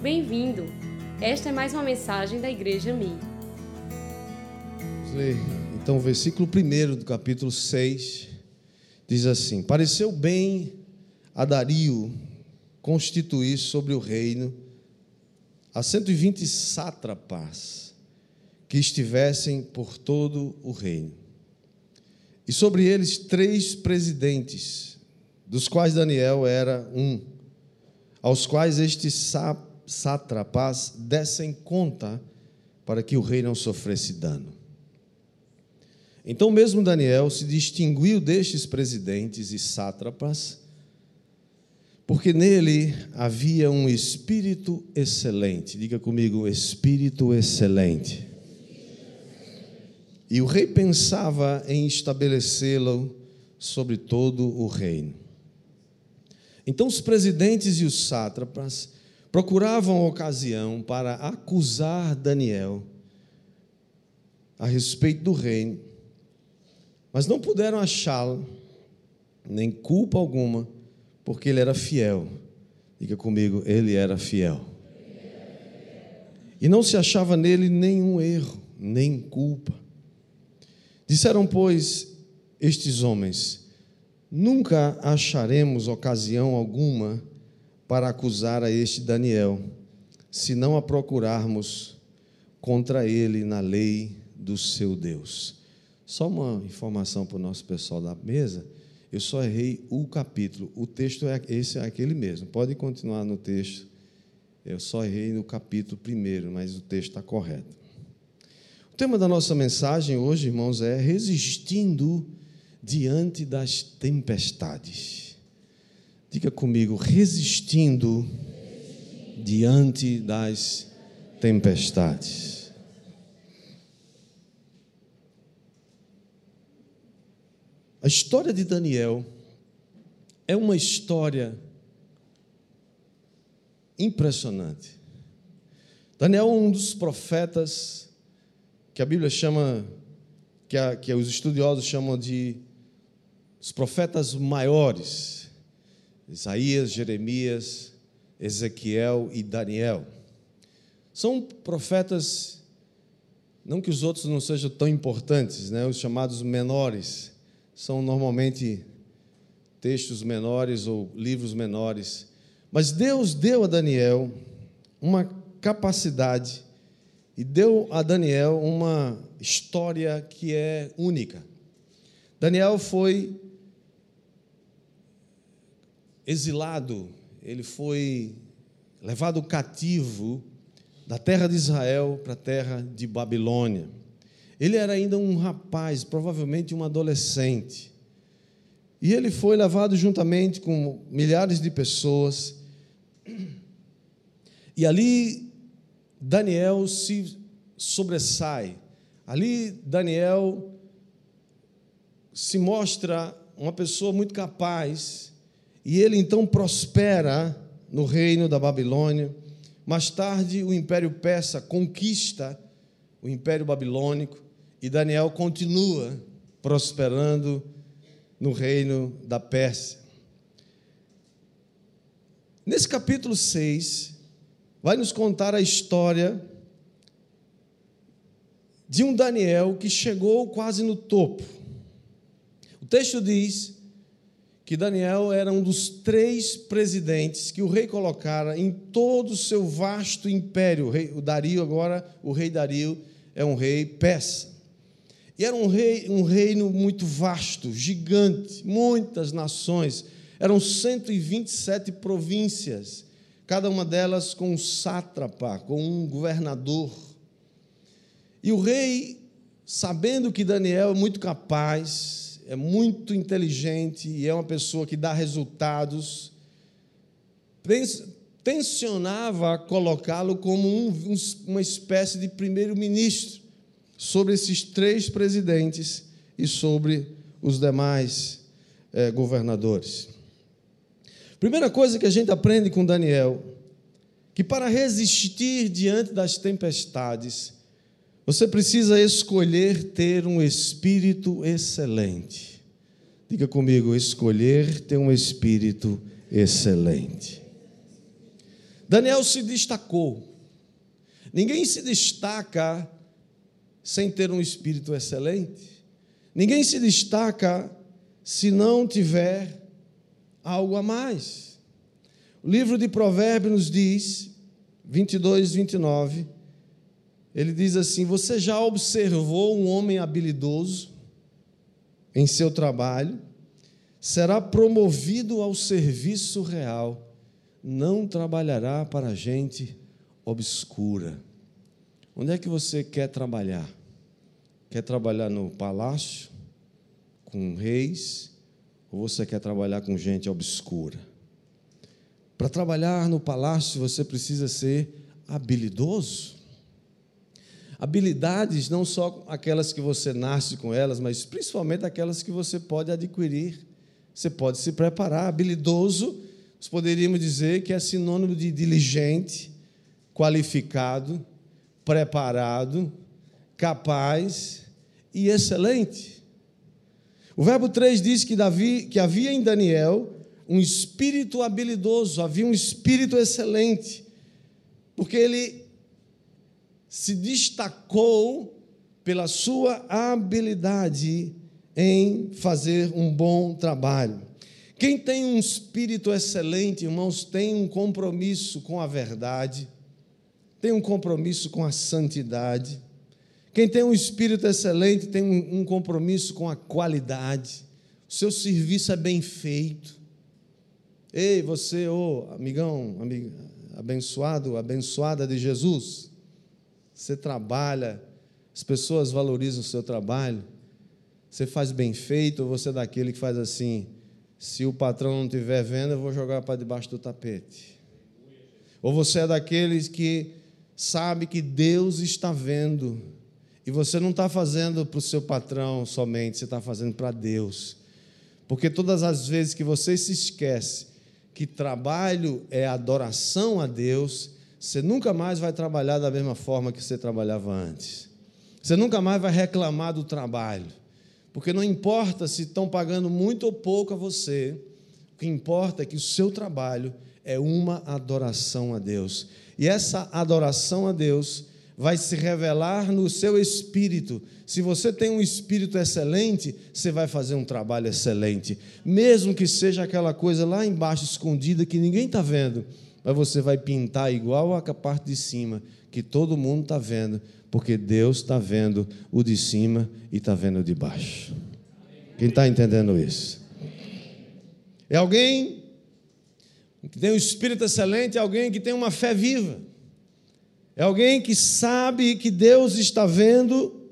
Bem-vindo! Esta é mais uma mensagem da Igreja Mi. Então o versículo 1 do capítulo 6. Diz assim: Pareceu bem a Dario constituir sobre o reino a 120 sátrapas que estivessem por todo o reino. E sobre eles três presidentes, dos quais Daniel era um, aos quais estes sátrapas dessem conta para que o rei não sofresse dano. Então, mesmo Daniel se distinguiu destes presidentes e sátrapas, porque nele havia um espírito excelente. Diga comigo, espírito excelente. E o rei pensava em estabelecê-lo sobre todo o reino. Então, os presidentes e os sátrapas procuravam ocasião para acusar Daniel a respeito do reino, mas não puderam achá-lo, nem culpa alguma, porque ele era fiel. Diga comigo, ele era fiel. E não se achava nele nenhum erro, nem culpa. Disseram, pois, estes homens: Nunca acharemos ocasião alguma para acusar a este Daniel, se não a procurarmos contra ele na lei do seu Deus. Só uma informação para o nosso pessoal da mesa. Eu só errei o capítulo. O texto é esse é aquele mesmo. Pode continuar no texto. Eu só errei no capítulo primeiro, mas o texto está correto. O tema da nossa mensagem hoje, irmãos, é resistindo diante das tempestades. Diga comigo, resistindo diante das tempestades. A história de Daniel é uma história impressionante. Daniel é um dos profetas que a Bíblia chama, que, a, que os estudiosos chamam de os profetas maiores Isaías, Jeremias, Ezequiel e Daniel. São profetas, não que os outros não sejam tão importantes, né? os chamados menores, são normalmente textos menores ou livros menores. Mas Deus deu a Daniel uma capacidade e deu a Daniel uma história que é única. Daniel foi exilado, ele foi levado cativo da terra de Israel para a terra de Babilônia. Ele era ainda um rapaz, provavelmente um adolescente. E ele foi levado juntamente com milhares de pessoas. E ali Daniel se sobressai. Ali Daniel se mostra uma pessoa muito capaz e ele então prospera no reino da Babilônia. Mais tarde, o Império Persa conquista o Império Babilônico e Daniel continua prosperando no reino da Pérsia. Nesse capítulo 6, vai nos contar a história de um Daniel que chegou quase no topo. O texto diz que Daniel era um dos três presidentes que o rei colocara em todo o seu vasto império. O, rei, o Dario, agora, o rei Dario, é um rei persa. E era um, rei, um reino muito vasto, gigante, muitas nações. Eram 127 províncias, cada uma delas com um sátrapa, com um governador. E o rei, sabendo que Daniel é muito capaz, é muito inteligente e é uma pessoa que dá resultados, tensionava colocá-lo como um, uma espécie de primeiro-ministro sobre esses três presidentes e sobre os demais é, governadores. Primeira coisa que a gente aprende com Daniel, que para resistir diante das tempestades, você precisa escolher ter um espírito excelente. Diga comigo, escolher ter um espírito excelente. Daniel se destacou. Ninguém se destaca sem ter um espírito excelente. Ninguém se destaca se não tiver algo a mais. O livro de Provérbios nos diz, 22, 29, ele diz assim: Você já observou um homem habilidoso em seu trabalho? Será promovido ao serviço real não trabalhará para gente obscura. Onde é que você quer trabalhar? Quer trabalhar no palácio, com reis, ou você quer trabalhar com gente obscura? Para trabalhar no palácio, você precisa ser habilidoso. Habilidades não só aquelas que você nasce com elas, mas principalmente aquelas que você pode adquirir. Você pode se preparar. Habilidoso nós poderíamos dizer que é sinônimo de diligente, qualificado, preparado, capaz e excelente. O verbo 3 diz que, Davi, que havia em Daniel um espírito habilidoso, havia um espírito excelente, porque ele se destacou pela sua habilidade em fazer um bom trabalho. Quem tem um espírito excelente, irmãos, tem um compromisso com a verdade, tem um compromisso com a santidade. Quem tem um espírito excelente tem um, compromisso com a qualidade. O seu serviço é bem feito. Ei, você, ô oh, amigão, abençoado, abençoada de Jesus, você trabalha, as pessoas valorizam o seu trabalho, você faz bem feito, ou você é daquele que faz assim, se o patrão não estiver vendo, eu vou jogar para debaixo do tapete. Ou você é daqueles que sabe que Deus está vendo e você não está fazendo para o seu patrão somente, você está fazendo para Deus. Porque todas as vezes que você se esquece que trabalho é adoração a Deus, você nunca mais vai trabalhar da mesma forma que você trabalhava antes. Você nunca mais vai reclamar do trabalho. Porque não importa se estão pagando muito ou pouco a você, o que importa é que o seu trabalho é uma adoração a Deus. E essa adoração a Deus vai se revelar no seu espírito. Se você tem um espírito excelente, você vai fazer um trabalho excelente, mesmo que seja aquela coisa lá embaixo escondida que ninguém está vendo, mas você vai pintar igual a parte de cima, que todo mundo está vendo, porque Deus está vendo o de cima e está vendo o de baixo. Quem está entendendo isso? É alguém que tem um espírito excelente, é alguém que tem uma fé viva, é alguém que sabe que Deus está vendo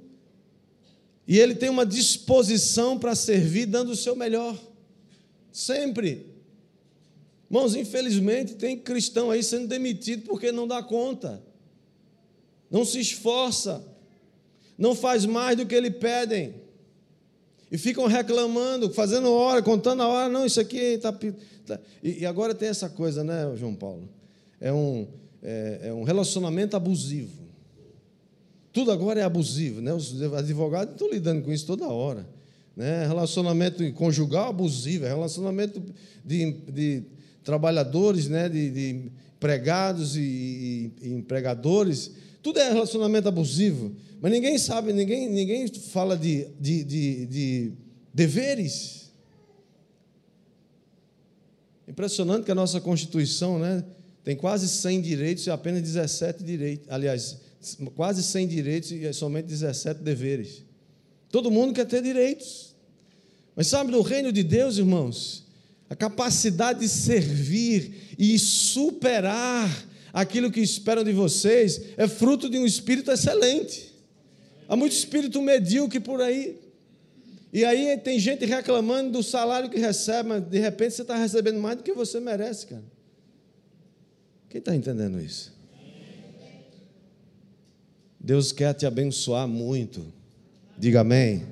e ele tem uma disposição para servir, dando o seu melhor, sempre. Irmãos, infelizmente tem cristão aí sendo demitido porque não dá conta não se esforça, não faz mais do que lhe pedem. E ficam reclamando, fazendo hora, contando a hora, não, isso aqui está. Tá. E, e, agora tem essa coisa, né, João Paulo? É um, é, é um relacionamento abusivo. Tudo agora é abusivo, né? Os advogados estão lidando com isso toda hora. Né? Relacionamento conjugal abusivo, é relacionamento de, de trabalhadores, né? de, de empregados e, e empregadores tudo é relacionamento abusivo. Mas ninguém sabe, ninguém, ninguém fala de, de, de, de deveres. Impressionante que a nossa Constituição né, tem quase 100 direitos e apenas 17 direitos. Aliás, quase 100 direitos e somente 17 deveres. Todo mundo quer ter direitos. Mas sabe, no reino de Deus, irmãos, a capacidade de servir e superar aquilo que esperam de vocês é fruto de um espírito excelente. Há muito espírito medíocre por aí. E aí tem gente reclamando do salário que recebe, mas de repente você está recebendo mais do que você merece, cara. Quem está entendendo isso? Deus quer te abençoar muito. Diga amém.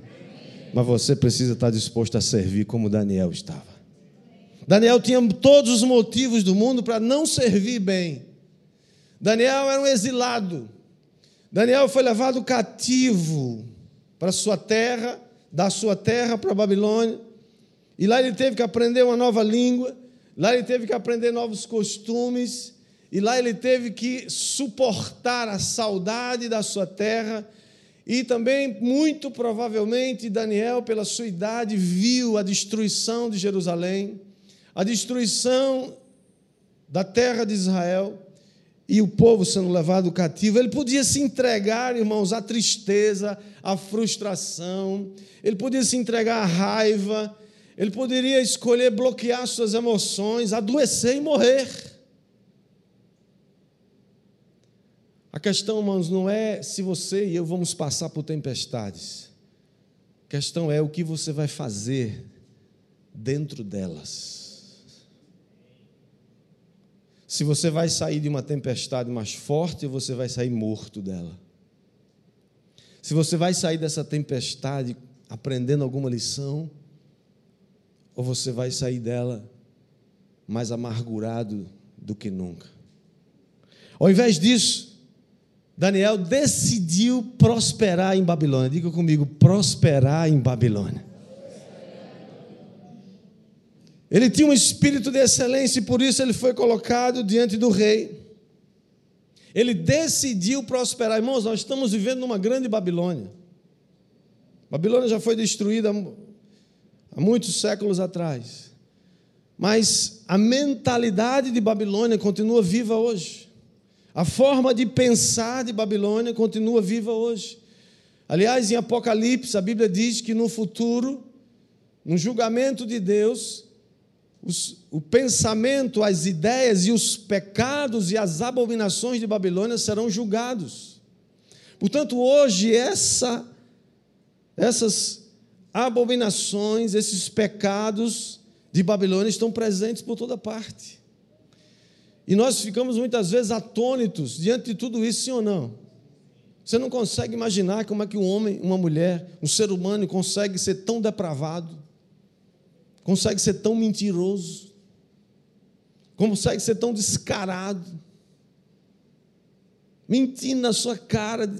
Mas você precisa estar disposto a servir como Daniel estava. Daniel tinha todos os motivos do mundo para não servir bem. Daniel era um exilado. Daniel foi levado cativo para sua terra, da sua terra para a Babilônia. E lá ele teve que aprender uma nova língua, lá ele teve que aprender novos costumes. e lá ele teve que suportar a saudade da sua terra. E também, muito provavelmente, Daniel, pela sua idade, viu a destruição de Jerusalém, a destruição da terra de Israel e o povo sendo levado cativo. Ele podia se entregar, irmãos, à tristeza, à frustração, ele podia se entregar à raiva, ele poderia escolher bloquear suas emoções, adoecer e morrer. A questão, irmãos, não é se você e eu vamos passar por tempestades. A questão é o que você vai fazer dentro delas. Se você vai sair de uma tempestade mais forte você vai sair morto dela. Se você vai sair dessa tempestade aprendendo alguma lição ou você vai sair dela mais amargurado do que nunca. Ao invés disso, Daniel decidiu prosperar em Babilônia. Diga comigo, prosperar em Babilônia. Ele tinha um espírito de excelência e por isso ele foi colocado diante do rei. Ele decidiu prosperar. Irmãos, nós estamos vivendo numa grande Babilônia. Babilônia já foi destruída há muitos séculos atrás. Mas a mentalidade de Babilônia continua viva hoje. A forma de pensar de Babilônia continua viva hoje. Aliás, em Apocalipse, a Bíblia diz que no futuro, no julgamento de Deus, os, o pensamento, as ideias e os pecados e as abominações de Babilônia serão julgados. Portanto, hoje, essa, essas abominações, esses pecados de Babilônia estão presentes por toda parte. E nós ficamos muitas vezes atônitos diante de tudo isso, sim ou não? Você não consegue imaginar como é que um homem, uma mulher, um ser humano consegue ser tão depravado, consegue ser tão mentiroso, consegue ser tão descarado, mentindo na sua cara,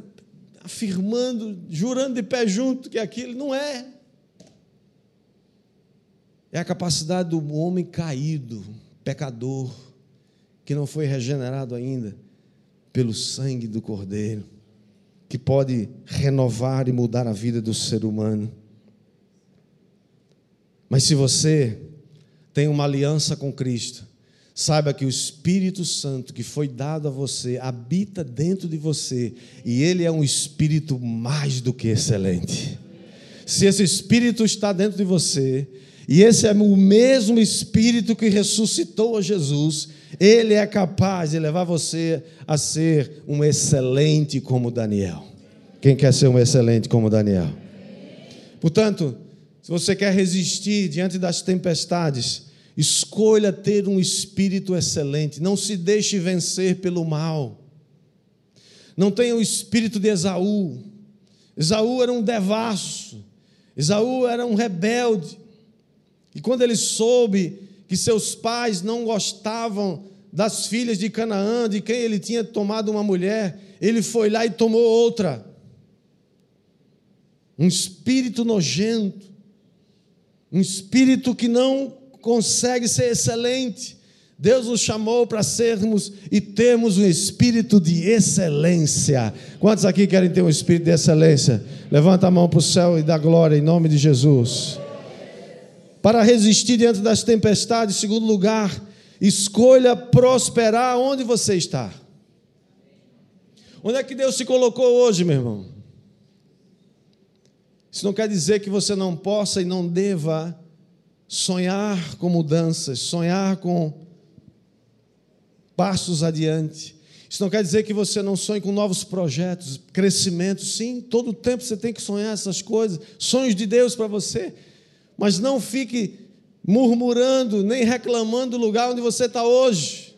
afirmando, jurando de pé junto que aquilo não é. É a capacidade do homem caído, pecador, que não foi regenerado ainda pelo sangue do Cordeiro, que pode renovar e mudar a vida do ser humano. Mas se você tem uma aliança com Cristo, saiba que o Espírito Santo que foi dado a você habita dentro de você e ele é um espírito mais do que excelente. Se esse espírito está dentro de você, e esse é o mesmo espírito que ressuscitou a Jesus, ele é capaz de levar você a ser um excelente como Daniel. Quem quer ser um excelente como Daniel? Portanto, se você quer resistir diante das tempestades, escolha ter um espírito excelente. Não se deixe vencer pelo mal. Não tenha o espírito de Esaú. Esaú era um devasso. Esaú era um rebelde. E quando ele soube que seus pais não gostavam das filhas de Canaã, de quem ele tinha tomado uma mulher, ele foi lá e tomou outra. Um espírito nojento, um espírito que não consegue ser excelente. Deus nos chamou para sermos e termos um espírito de excelência. Quantos aqui querem ter um espírito de excelência? Levanta a mão para o céu e dá glória em nome de Jesus para resistir diante das tempestades. Segundo lugar, escolha prosperar onde você está. Onde é que Deus se colocou hoje, meu irmão? Isso não quer dizer que você não possa e não deva sonhar com mudanças, sonhar com passos adiante. Isso não quer dizer que você não sonhe com novos projetos, crescimento. Sim, todo o tempo você tem que sonhar essas coisas, sonhos de Deus para você mas não fique murmurando nem reclamando do lugar onde você está hoje.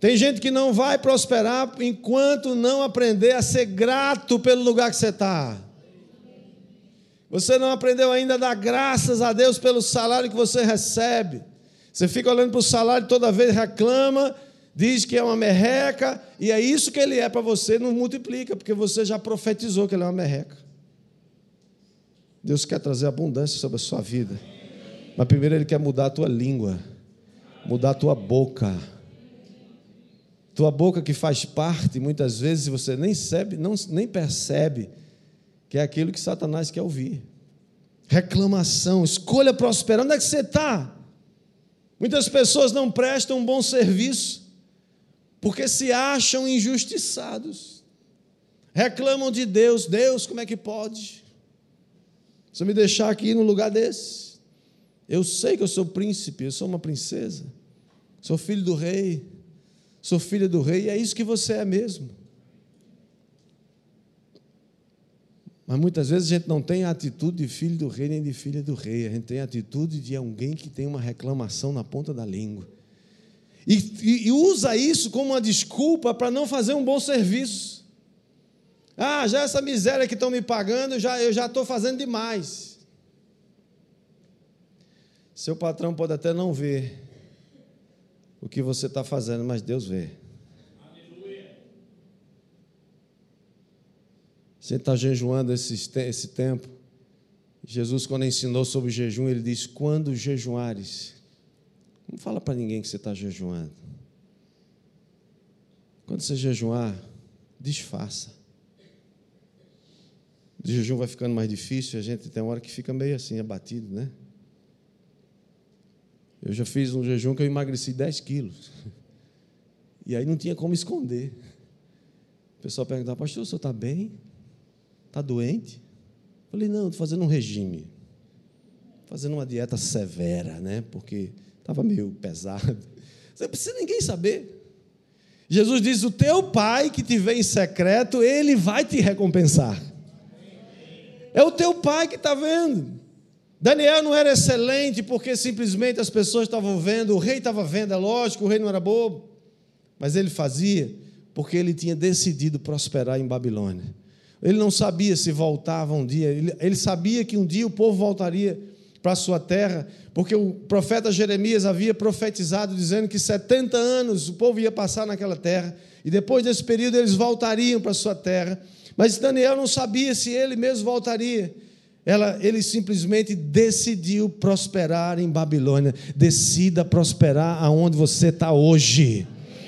Tem gente que não vai prosperar enquanto não aprender a ser grato pelo lugar que você está. Você não aprendeu ainda a dar graças a Deus pelo salário que você recebe. Você fica olhando para o salário toda vez, reclama, diz que é uma merreca, e é isso que ele é para você, não multiplica, porque você já profetizou que ele é uma merreca. Deus quer trazer abundância sobre a sua vida. Mas primeiro Ele quer mudar a tua língua, mudar a tua boca. tua boca que faz parte, muitas vezes você nem, sabe, não, nem percebe que é aquilo que Satanás quer ouvir. Reclamação, escolha prosperar. Onde é que você está? Muitas pessoas não prestam um bom serviço porque se acham injustiçados. Reclamam de Deus. Deus, como é que pode? Se eu me deixar aqui no lugar desse, eu sei que eu sou príncipe, eu sou uma princesa, sou filho do rei, sou filha do rei, e é isso que você é mesmo. Mas muitas vezes a gente não tem a atitude de filho do rei nem de filha do rei, a gente tem a atitude de alguém que tem uma reclamação na ponta da língua. E, e, e usa isso como uma desculpa para não fazer um bom serviço. Ah, já essa miséria que estão me pagando, já, eu já estou fazendo demais. Seu patrão pode até não ver o que você está fazendo, mas Deus vê. Você está jejuando esse, esse tempo. Jesus, quando ensinou sobre jejum, ele disse: Quando jejuares, não fala para ninguém que você está jejuando. Quando você jejuar, disfarça. O jejum vai ficando mais difícil, a gente tem uma hora que fica meio assim, abatido, né? Eu já fiz um jejum que eu emagreci 10 quilos. E aí não tinha como esconder. O pessoal perguntava, pastor, o senhor está bem? Está doente? Falei, não, estou fazendo um regime. Fazendo uma dieta severa, né? Porque estava meio pesado. Não precisa ninguém saber. Jesus diz: O teu pai que te vê em secreto, ele vai te recompensar. É o teu pai que está vendo. Daniel não era excelente porque simplesmente as pessoas estavam vendo, o rei estava vendo, é lógico, o rei não era bobo. Mas ele fazia porque ele tinha decidido prosperar em Babilônia. Ele não sabia se voltava um dia, ele, sabia que um dia o povo voltaria para a sua terra, porque o profeta Jeremias havia profetizado dizendo que 70 anos o povo ia passar naquela terra, e depois desse período eles voltariam para a sua terra. Mas Daniel não sabia se ele mesmo voltaria. Ela, ele simplesmente decidiu prosperar em Babilônia. Decida prosperar aonde você está hoje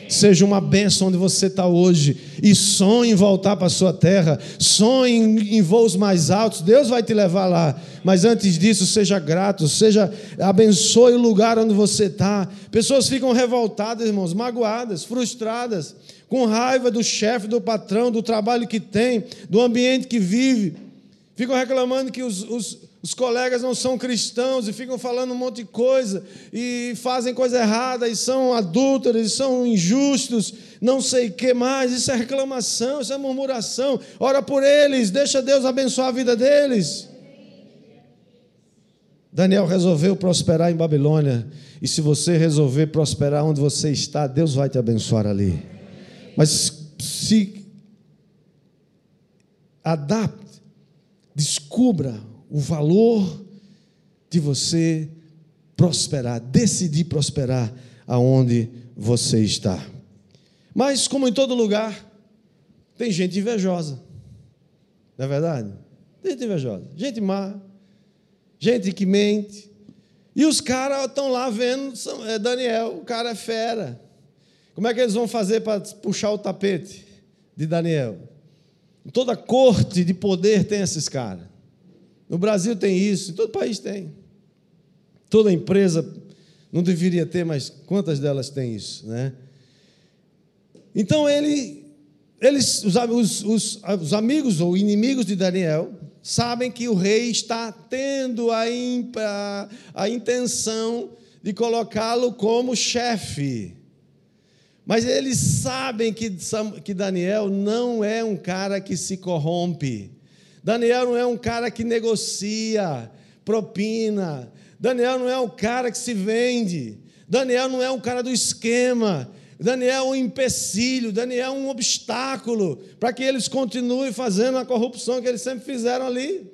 seja uma bênção onde você está hoje. E sonhe em voltar para a sua terra, sonhe em voos mais altos, Deus vai te levar lá. Mas antes disso, seja grato, seja abençoe o lugar onde você está. Pessoas ficam revoltadas, irmãos, magoadas, frustradas, com raiva do chefe, do patrão, do trabalho que tem, do ambiente que vive. Ficam reclamando que os, os os colegas não são cristãos e ficam falando um monte de coisa e fazem coisa errada e são adúlteros e são injustos, não sei o que mais. Isso é reclamação, isso é murmuração. Ora por eles, deixa Deus abençoar a vida deles. Daniel resolveu prosperar em Babilônia. E se você resolver prosperar onde você está, Deus vai te abençoar ali. Mas se adapte, descubra o valor de você prosperar, decidir prosperar aonde você está. Mas, como em todo lugar, tem gente invejosa. Não é verdade? Tem gente invejosa, gente má, gente que mente. E os caras estão lá vendo é Daniel, o cara é fera. Como é que eles vão fazer para puxar o tapete de Daniel? Toda corte de poder tem esses caras. No Brasil tem isso, em todo país tem. Toda empresa não deveria ter, mas quantas delas têm isso, né? Então ele, eles, os, os, os amigos ou inimigos de Daniel sabem que o rei está tendo a, a, a intenção de colocá-lo como chefe. Mas eles sabem que, que Daniel não é um cara que se corrompe. Daniel não é um cara que negocia propina. Daniel não é um cara que se vende. Daniel não é um cara do esquema. Daniel é um empecilho, Daniel é um obstáculo para que eles continuem fazendo a corrupção que eles sempre fizeram ali.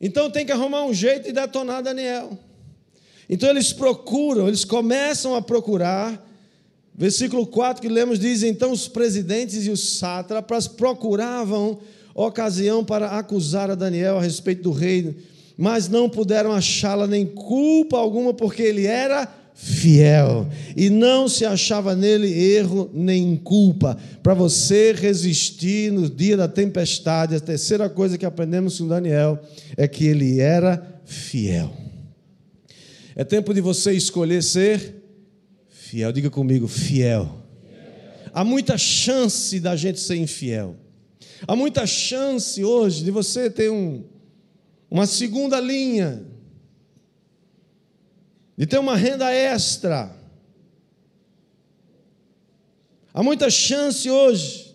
Então tem que arrumar um jeito de detonar Daniel. Então eles procuram, eles começam a procurar. Versículo 4 que lemos diz: Então os presidentes e os sátrapas procuravam ocasião para acusar a Daniel a respeito do reino, mas não puderam achá-la nem culpa alguma, porque ele era fiel e não se achava nele erro nem culpa. Para você resistir no dia da tempestade, a terceira coisa que aprendemos com Daniel é que ele era fiel. É tempo de você escolher ser fiel. Diga comigo, fiel. Há muita chance da gente ser infiel. Há muita chance hoje de você ter um, uma segunda linha, de ter uma renda extra. Há muita chance hoje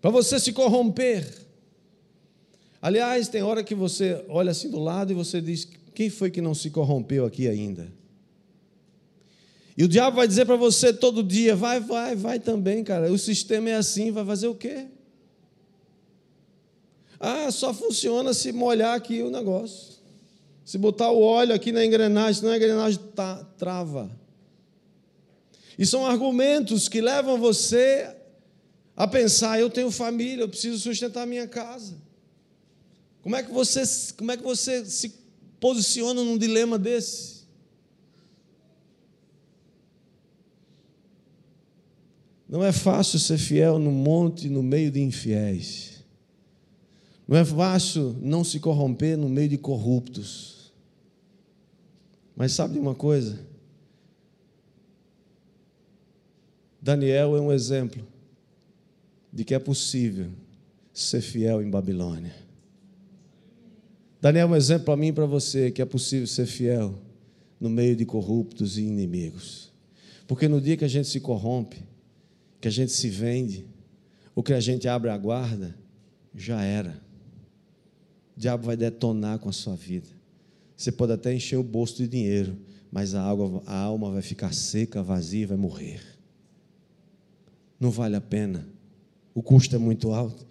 para você se corromper. Aliás, tem hora que você olha assim do lado e você diz: quem foi que não se corrompeu aqui ainda? E o diabo vai dizer para você todo dia: vai, vai, vai também, cara. O sistema é assim, vai fazer o quê? Ah, só funciona se molhar aqui o negócio. Se botar o óleo aqui na engrenagem, senão a engrenagem tá, trava. E são argumentos que levam você a pensar: eu tenho família, eu preciso sustentar minha casa. Como é que você, como é que você se posiciona num dilema desse? Não é fácil ser fiel no monte, no meio de infiéis. Não é fácil não se corromper no meio de corruptos. Mas sabe de uma coisa? Daniel é um exemplo de que é possível ser fiel em Babilônia. Daniel é um exemplo para mim e para você que é possível ser fiel no meio de corruptos e inimigos. Porque no dia que a gente se corrompe, que a gente se vende, ou que a gente abre a guarda, já era. O diabo vai detonar com a sua vida. Você pode até encher o bolso de dinheiro, mas a, água, a alma vai ficar seca, vazia vai morrer. Não vale a pena. O custo é muito alto.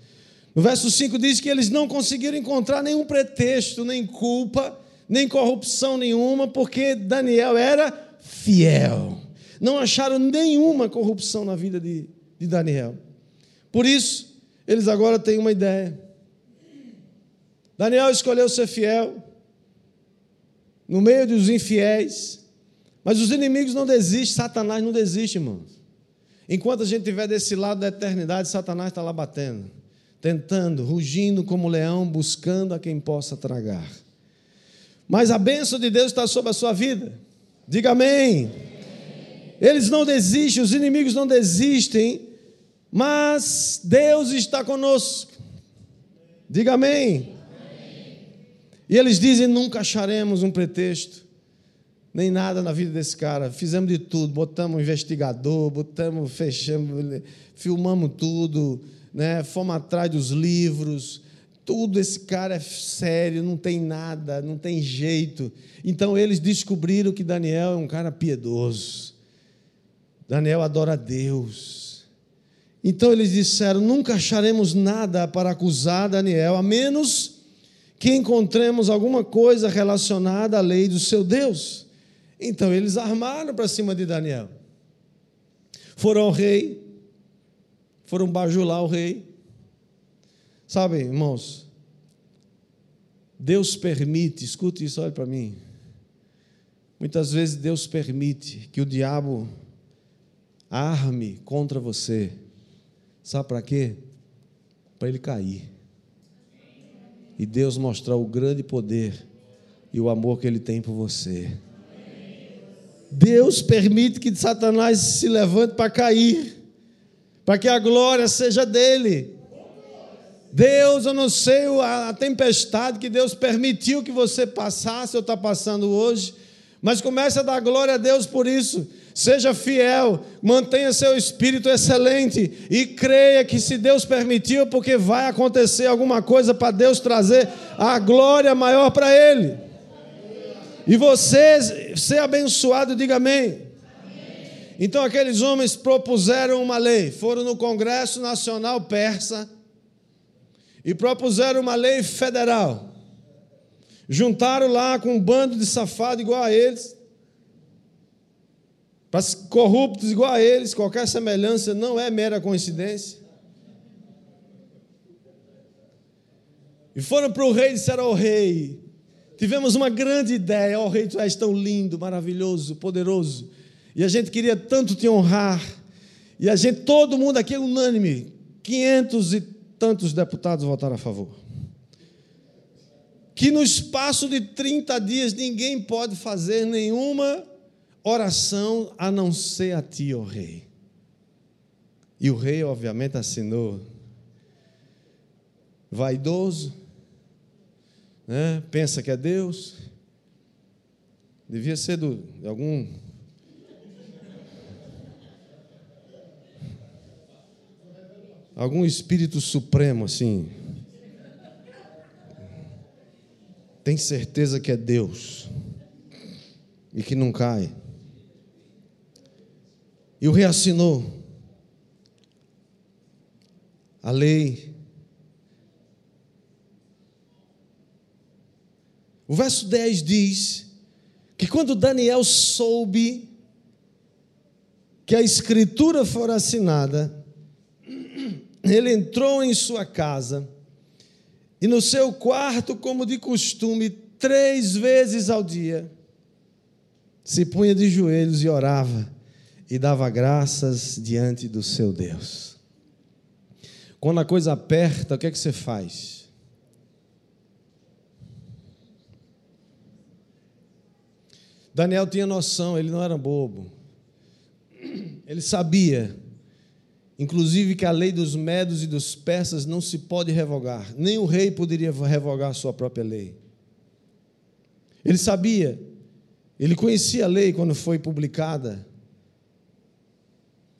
No verso 5 diz que eles não conseguiram encontrar nenhum pretexto, nem culpa, nem corrupção nenhuma, porque Daniel era fiel não acharam nenhuma corrupção na vida de, de Daniel. Por isso, eles agora têm uma ideia. Daniel escolheu ser fiel no meio dos infiéis, mas os inimigos não desistem, Satanás não desiste, irmãos. Enquanto a gente estiver desse lado da eternidade, Satanás está lá batendo, tentando, rugindo como leão, buscando a quem possa tragar. Mas a bênção de Deus está sobre a sua vida. Diga amém. Eles não desistem, os inimigos não desistem, mas Deus está conosco. Diga amém. E eles dizem: nunca acharemos um pretexto, nem nada na vida desse cara. Fizemos de tudo, botamos um investigador, botamos, fechamos, filmamos tudo, né? fomos atrás dos livros. Tudo esse cara é sério, não tem nada, não tem jeito. Então eles descobriram que Daniel é um cara piedoso Daniel adora a Deus. Então eles disseram: nunca acharemos nada para acusar Daniel, a menos que encontremos alguma coisa relacionada à lei do seu Deus. Então eles armaram para cima de Daniel. Foram ao rei, foram bajular o rei. Sabe, irmãos, Deus permite, escute isso, olhe para mim. Muitas vezes Deus permite que o diabo arme contra você. Sabe para quê? Para ele cair. E Deus mostrar o grande poder e o amor que ele tem por você. Deus permite que Satanás se levante para cair, para que a glória seja dele. Deus, eu não sei a tempestade que Deus permitiu que você passasse ou está passando hoje, mas comece a dar glória a Deus por isso. Seja fiel, mantenha seu espírito excelente e creia que se Deus permitiu, porque vai acontecer alguma coisa para Deus trazer a glória maior para Ele. E você ser abençoado, diga amém. Então aqueles homens propuseram uma lei, foram no Congresso Nacional Persa e propuseram uma lei federal. Juntaram lá com um bando de safado igual a eles para corruptos igual a eles, qualquer semelhança não é mera coincidência. E foram para o rei e disseram ao rei: tivemos uma grande ideia. Ó, oh, Rei, tu és tão lindo, maravilhoso, poderoso. E a gente queria tanto te honrar. E a gente, todo mundo aqui é unânime. 500 e tantos deputados votaram a favor. Que no espaço de 30 dias ninguém pode fazer nenhuma oração a não ser a ti, ó rei. E o rei, obviamente, assinou. Vaidoso, né? pensa que é Deus. Devia ser do, de algum. Algum espírito supremo, assim. Tem certeza que é Deus e que não cai. E o rei assinou a lei. O verso 10 diz que quando Daniel soube que a escritura fora assinada, ele entrou em sua casa e no seu quarto, como de costume, três vezes ao dia, se punha de joelhos e orava e dava graças diante do seu Deus. Quando a coisa aperta, o que é que você faz? Daniel tinha noção, ele não era bobo. Ele sabia, inclusive, que a lei dos medos e dos persas não se pode revogar. Nem o rei poderia revogar a sua própria lei. Ele sabia, ele conhecia a lei quando foi publicada.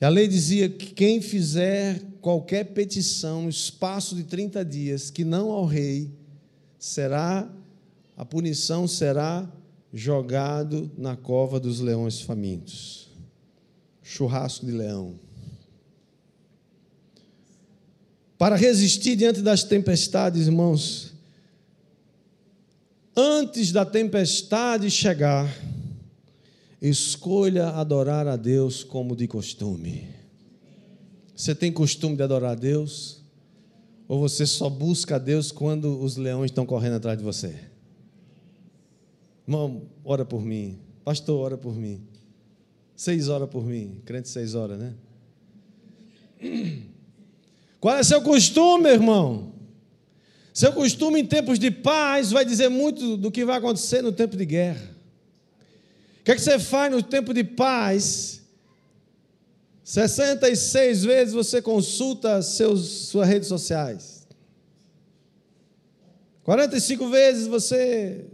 E a lei dizia que quem fizer qualquer petição no espaço de 30 dias, que não ao rei, será, a punição será jogado na cova dos leões famintos. Churrasco de leão. Para resistir diante das tempestades, irmãos, antes da tempestade chegar, escolha adorar a Deus como de costume. Você tem costume de adorar a Deus? Ou você só busca a Deus quando os leões estão correndo atrás de você? Irmão, ora por mim. Pastor, ora por mim. Seis horas por mim. Crente seis horas, né? Qual é seu costume, irmão? Seu costume em tempos de paz vai dizer muito do que vai acontecer no tempo de guerra. O que, é que você faz no tempo de paz 66 vezes você consulta seus, suas redes sociais. 45 vezes você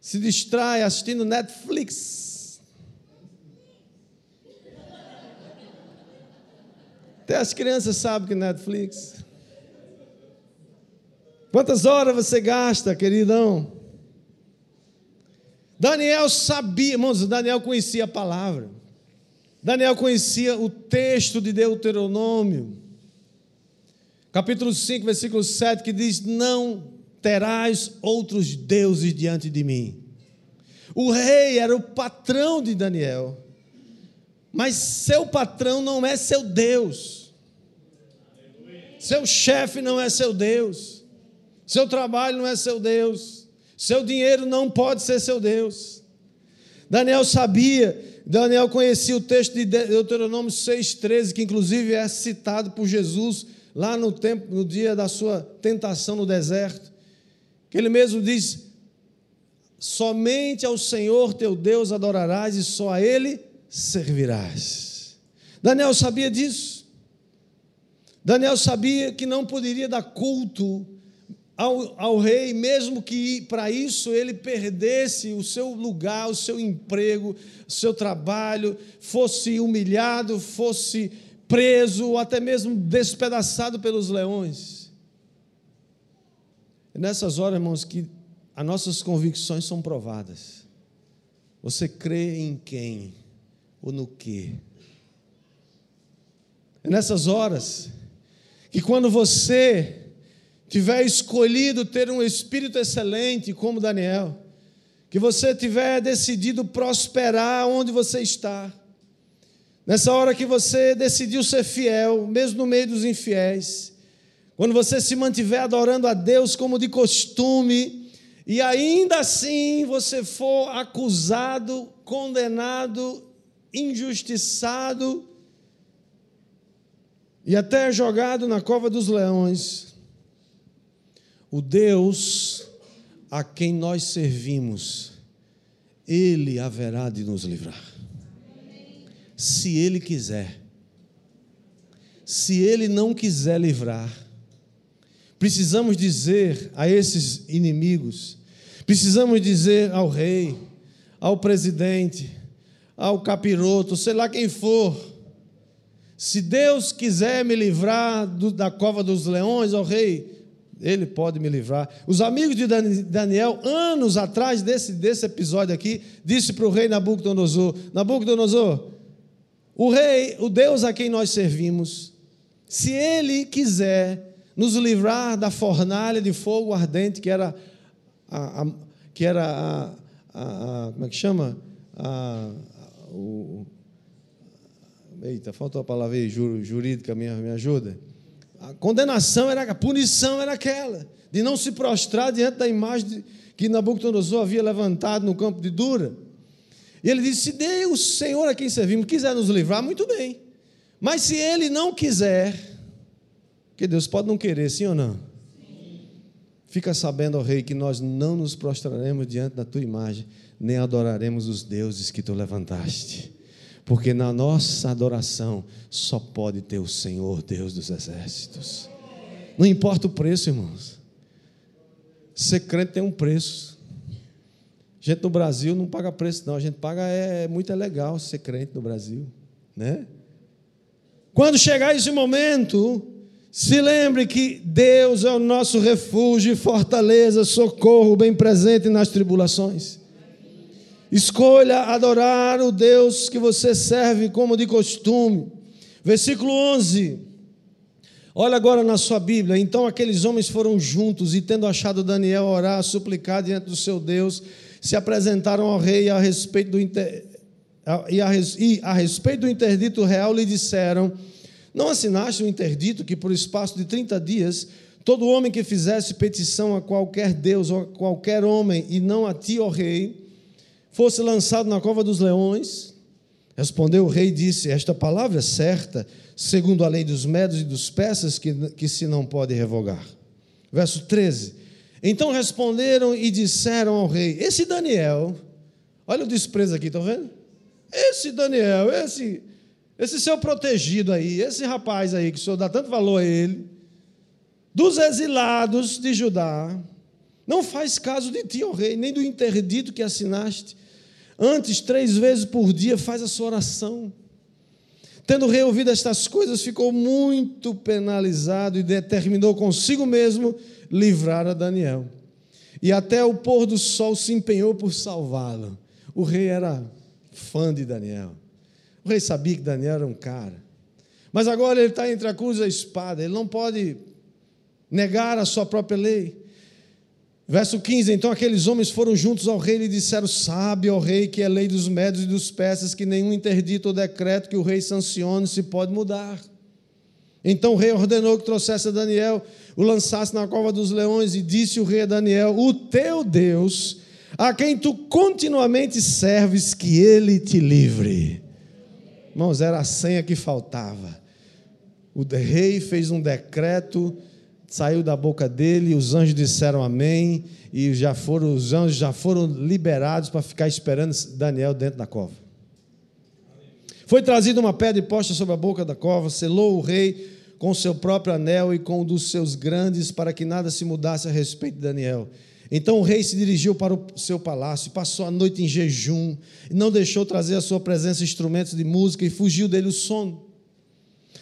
se distrai assistindo Netflix. Até as crianças sabem que Netflix. Quantas horas você gasta, queridão? Daniel sabia, irmãos, Daniel conhecia a palavra. Daniel conhecia o texto de Deuteronômio, capítulo 5, versículo 7, que diz: Não terás outros deuses diante de mim. O rei era o patrão de Daniel, mas seu patrão não é seu Deus, seu chefe não é seu Deus, seu trabalho não é seu Deus, seu dinheiro não pode ser seu Deus. Daniel sabia Daniel conhecia o texto de Deuteronômio 6,13, que inclusive é citado por Jesus lá no tempo, no dia da sua tentação no deserto. Que ele mesmo diz: Somente ao Senhor teu Deus adorarás e só a Ele servirás. Daniel sabia disso. Daniel sabia que não poderia dar culto ao, ao rei, mesmo que para isso ele perdesse o seu lugar, o seu emprego, o seu trabalho, fosse humilhado, fosse preso, ou até mesmo despedaçado pelos leões. É nessas horas, irmãos, que as nossas convicções são provadas. Você crê em quem ou no que? É nessas horas que quando você tiver escolhido ter um espírito excelente como Daniel, que você tiver decidido prosperar onde você está, nessa hora que você decidiu ser fiel, mesmo no meio dos infiéis, quando você se mantiver adorando a Deus como de costume, e ainda assim você for acusado, condenado, injustiçado e até jogado na cova dos leões, o Deus a quem nós servimos, Ele haverá de nos livrar. Se Ele quiser. Se Ele não quiser livrar, precisamos dizer a esses inimigos, precisamos dizer ao rei, ao presidente, ao capiroto, sei lá quem for, se Deus quiser me livrar do, da cova dos leões, ó rei, ele pode me livrar. Os amigos de Daniel, anos atrás desse, desse episódio aqui, disse para o rei Nabucodonosor: Nabucodonosor, o rei, o Deus a quem nós servimos, se ele quiser nos livrar da fornalha de fogo ardente, que era a, a que era a, a, como é que chama? o, eita, faltou a palavra aí, jurídica, me, me ajuda a condenação era, a punição era aquela, de não se prostrar diante da imagem que Nabucodonosor havia levantado no campo de Dura. E ele disse: se Deus, Senhor a quem servimos, quiser nos livrar, muito bem. Mas se ele não quiser, que Deus pode não querer, sim ou não? Sim. Fica sabendo, ó Rei, que nós não nos prostraremos diante da tua imagem, nem adoraremos os deuses que tu levantaste porque na nossa adoração só pode ter o Senhor, Deus dos exércitos. Não importa o preço, irmãos. Ser crente tem um preço. A gente no Brasil não paga preço, não. A gente paga, é, é muito legal ser crente no Brasil, né? Quando chegar esse momento, se lembre que Deus é o nosso refúgio, fortaleza, socorro bem presente nas tribulações. Escolha adorar o Deus que você serve como de costume. Versículo 11. Olha agora na sua Bíblia. Então aqueles homens foram juntos e, tendo achado Daniel orar, suplicar diante do seu Deus, se apresentaram ao rei a respeito do inter... e, a, e a respeito do interdito real lhe disseram: Não assinaste o interdito que por espaço de 30 dias todo homem que fizesse petição a qualquer Deus ou a qualquer homem e não a ti, ó rei, fosse lançado na cova dos leões? Respondeu o rei e disse: Esta palavra é certa, segundo a lei dos medos e dos persas, que, que se não pode revogar. Verso 13. Então responderam e disseram ao rei: Esse Daniel, olha o desprezo aqui, estão vendo? Esse Daniel, esse, esse seu protegido aí, esse rapaz aí, que o senhor dá tanto valor a ele, dos exilados de Judá, não faz caso de ti, ó rei, nem do interdito que assinaste Antes, três vezes por dia, faz a sua oração. Tendo reouvido estas coisas, ficou muito penalizado e determinou consigo mesmo livrar a Daniel. E até o pôr do sol se empenhou por salvá-lo. O rei era fã de Daniel. O rei sabia que Daniel era um cara. Mas agora ele está entre a cruz e a espada. Ele não pode negar a sua própria lei. Verso 15: Então aqueles homens foram juntos ao rei e disseram: Sabe, ó rei, que é lei dos médios e dos persas, que nenhum interdito ou decreto que o rei sancione se pode mudar. Então o rei ordenou que trouxesse a Daniel, o lançasse na cova dos leões, e disse o rei a Daniel: O teu Deus, a quem tu continuamente serves, que ele te livre. Irmãos, era a senha que faltava. O rei fez um decreto saiu da boca dele, os anjos disseram amém, e já foram, os anjos já foram liberados para ficar esperando Daniel dentro da cova. Foi trazida uma pedra e posta sobre a boca da cova, selou o rei com seu próprio anel e com o dos seus grandes, para que nada se mudasse a respeito de Daniel. Então o rei se dirigiu para o seu palácio, passou a noite em jejum, não deixou trazer à sua presença instrumentos de música, e fugiu dele o sono.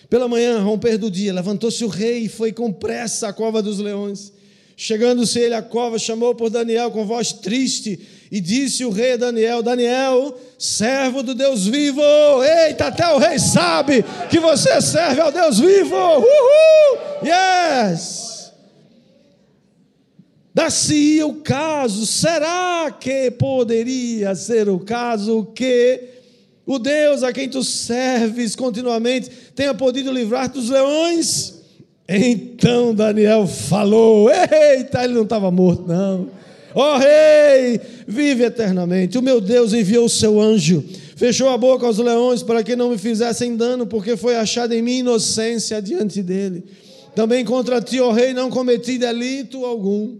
Pela manhã, romper do dia, levantou-se o rei e foi com pressa à cova dos leões. Chegando-se ele à cova, chamou por Daniel com voz triste e disse o rei a Daniel: Daniel, servo do Deus vivo, eita, até o rei sabe que você serve ao Deus vivo, uhul, yes. Dá-se o caso, será que poderia ser o caso que o Deus a quem tu serves continuamente tenha podido livrar dos leões. Então Daniel falou: Eita, ele não estava morto, não. Ó oh, Rei, vive eternamente. O meu Deus enviou o seu anjo, fechou a boca aos leões para que não me fizessem dano, porque foi achada em mim inocência diante dele. Também contra ti, ó Rei, não cometi delito algum.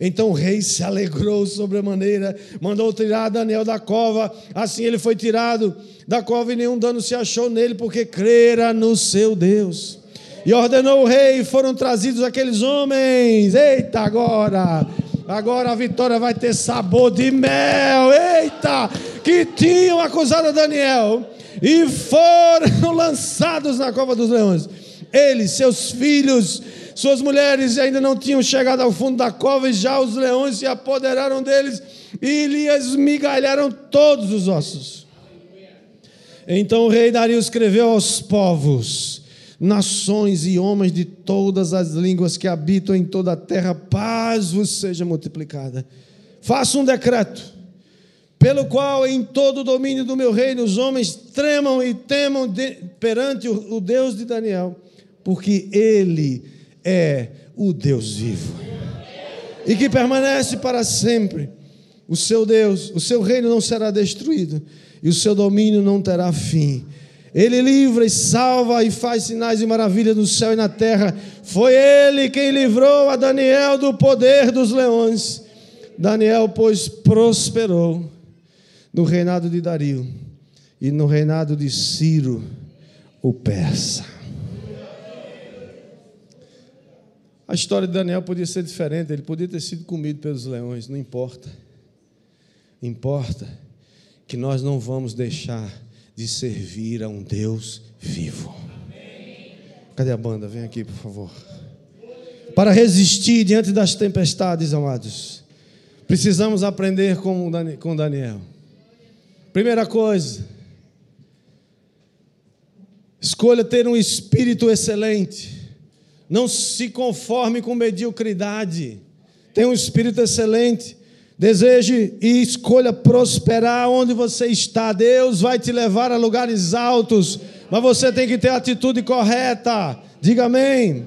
Então o rei se alegrou sobremaneira, mandou tirar Daniel da cova. Assim ele foi tirado da cova e nenhum dano se achou nele, porque crera no seu Deus. E ordenou o rei, foram trazidos aqueles homens. Eita, agora! Agora a vitória vai ter sabor de mel. Eita! Que tinham acusado Daniel e foram lançados na cova dos leões. Eles, seus filhos, suas mulheres ainda não tinham chegado ao fundo da cova e já os leões se apoderaram deles e lhe esmigalharam todos os ossos. Então o rei Dario escreveu aos povos, nações e homens de todas as línguas que habitam em toda a terra, paz vos seja multiplicada. Faça um decreto, pelo qual em todo o domínio do meu reino os homens tremam e temam de, perante o, o Deus de Daniel, porque ele é o Deus vivo e que permanece para sempre. O seu Deus, o seu reino não será destruído e o seu domínio não terá fim. Ele livra e salva e faz sinais e maravilhas no céu e na terra. Foi ele quem livrou a Daniel do poder dos leões. Daniel, pois, prosperou no reinado de Dario e no reinado de Ciro, o persa. A história de Daniel podia ser diferente, ele podia ter sido comido pelos leões, não importa. Importa que nós não vamos deixar de servir a um Deus vivo. Cadê a banda? Vem aqui, por favor. Para resistir diante das tempestades, amados, precisamos aprender com Daniel. Primeira coisa, escolha ter um espírito excelente. Não se conforme com mediocridade. Tenha um espírito excelente. Deseje e escolha prosperar onde você está. Deus vai te levar a lugares altos, mas você tem que ter a atitude correta. Diga amém.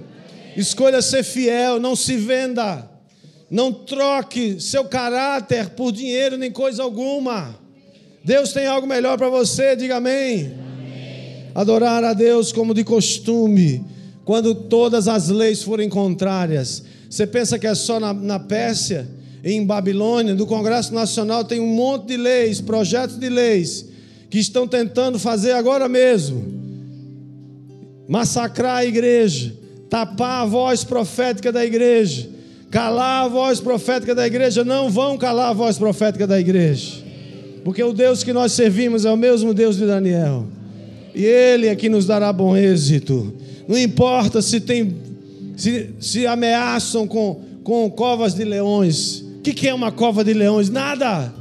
Escolha ser fiel, não se venda. Não troque seu caráter por dinheiro nem coisa alguma. Deus tem algo melhor para você, diga amém. amém. Adorar a Deus como de costume quando todas as leis forem contrárias. Você pensa que é só na, na Pérsia, em Babilônia, no Congresso Nacional tem um monte de leis, projetos de leis, que estão tentando fazer agora mesmo massacrar a igreja, tapar a voz profética da igreja, calar a voz profética da igreja. Não vão calar a voz profética da igreja, porque o Deus que nós servimos é o mesmo Deus de Daniel, e Ele é que nos dará bom êxito. Não importa se tem se, se ameaçam com, com covas de leões. O que, que é uma cova de leões? Nada.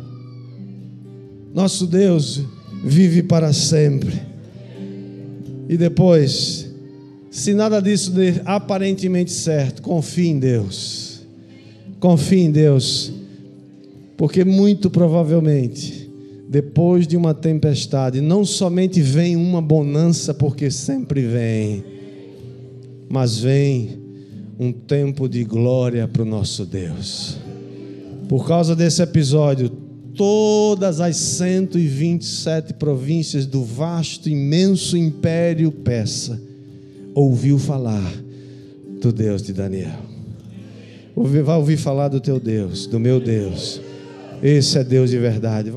Nosso Deus vive para sempre. E depois, se nada disso der aparentemente certo, confie em Deus. Confie em Deus. Porque muito provavelmente, depois de uma tempestade, não somente vem uma bonança, porque sempre vem mas vem um tempo de glória para o nosso Deus. Por causa desse episódio, todas as 127 províncias do vasto, imenso império persa ouviu falar do Deus de Daniel. Vai ouvir falar do teu Deus, do meu Deus. Esse é Deus de verdade.